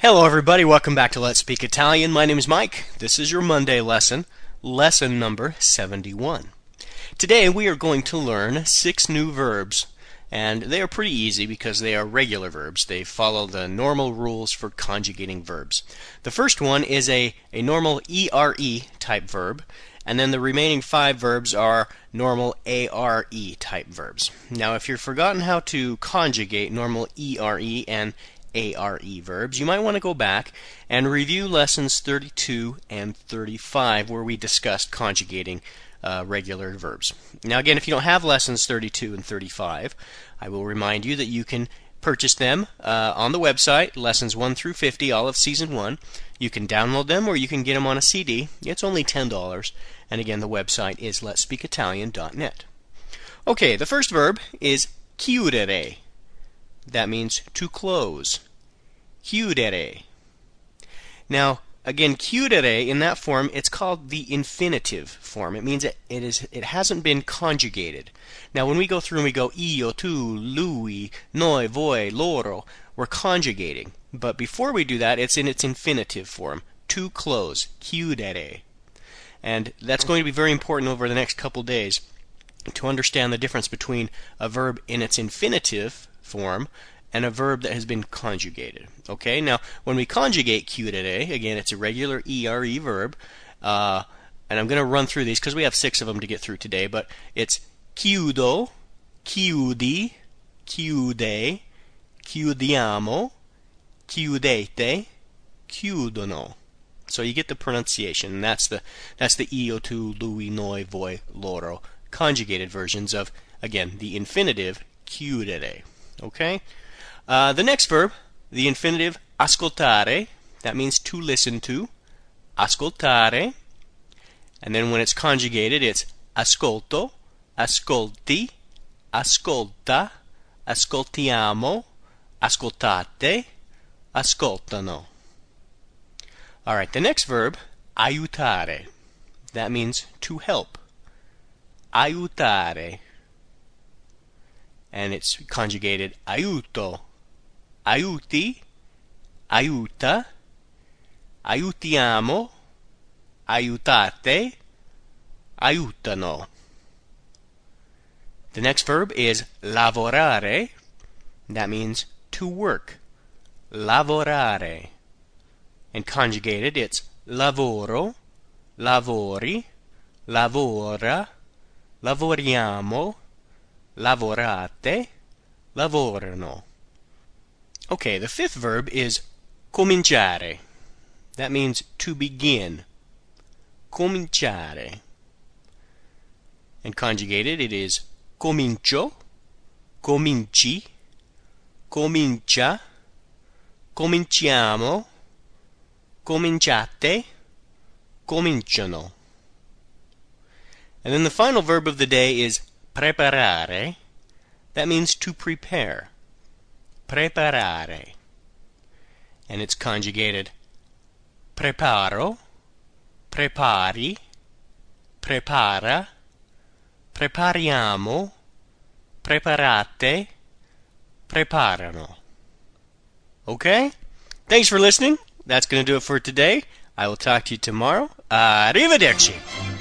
Hello, everybody. Welcome back to Let's Speak Italian. My name is Mike. This is your Monday lesson, lesson number 71. Today we are going to learn six new verbs, and they are pretty easy because they are regular verbs. They follow the normal rules for conjugating verbs. The first one is a, a normal ERE type verb, and then the remaining five verbs are normal ARE type verbs. Now, if you've forgotten how to conjugate normal ERE and ARE verbs, you might want to go back and review lessons 32 and 35 where we discussed conjugating uh, regular verbs. Now, again, if you don't have lessons 32 and 35, I will remind you that you can purchase them uh, on the website, lessons 1 through 50, all of season 1. You can download them or you can get them on a CD. It's only $10. And again, the website is letspeakitalian.net. Okay, the first verb is chiudere. That means to close. Chiudere. Now, again, chiudere in that form, it's called the infinitive form. It means it, it is it hasn't been conjugated. Now, when we go through and we go io, tu, lui, noi, voi, loro, we're conjugating. But before we do that, it's in its infinitive form. To close. Chiudere. And that's going to be very important over the next couple days to understand the difference between a verb in its infinitive form and a verb that has been conjugated. Okay, now when we conjugate chiudere, again, it's a regular ERE verb, uh, and I'm going to run through these because we have six of them to get through today, but it's chiudo, chiudi, chiude, chiudiamo, chiudete, chiudono. So you get the pronunciation, and that's the that's the io, tu, lui, noi, voi, loro conjugated versions of again the infinitive chiudere. Okay. Uh, the next verb, the infinitive ascoltare, that means to listen to. Ascoltare. And then when it's conjugated, it's ascolto, ascolti, ascolta, ascoltiamo, ascoltate, ascoltano. All right, the next verb, aiutare. That means to help. Aiutare. And it's conjugated aiuto, aiuti, aiuta, aiutiamo, aiutate, aiutano. The next verb is lavorare. That means to work. Lavorare. And conjugated, it's lavoro, lavori, lavora, lavoriamo, lavorate, lavorano. Okay, the fifth verb is cominciare. That means to begin. Cominciare. And conjugated, it is comincio, cominci, comincia, cominciamo, cominciate, cominciano. And then the final verb of the day is preparare. That means to prepare. Preparare. And it's conjugated preparo, prepari, prepara, prepariamo, preparate, preparano. Okay? Thanks for listening. That's going to do it for today. I will talk to you tomorrow. Arrivederci.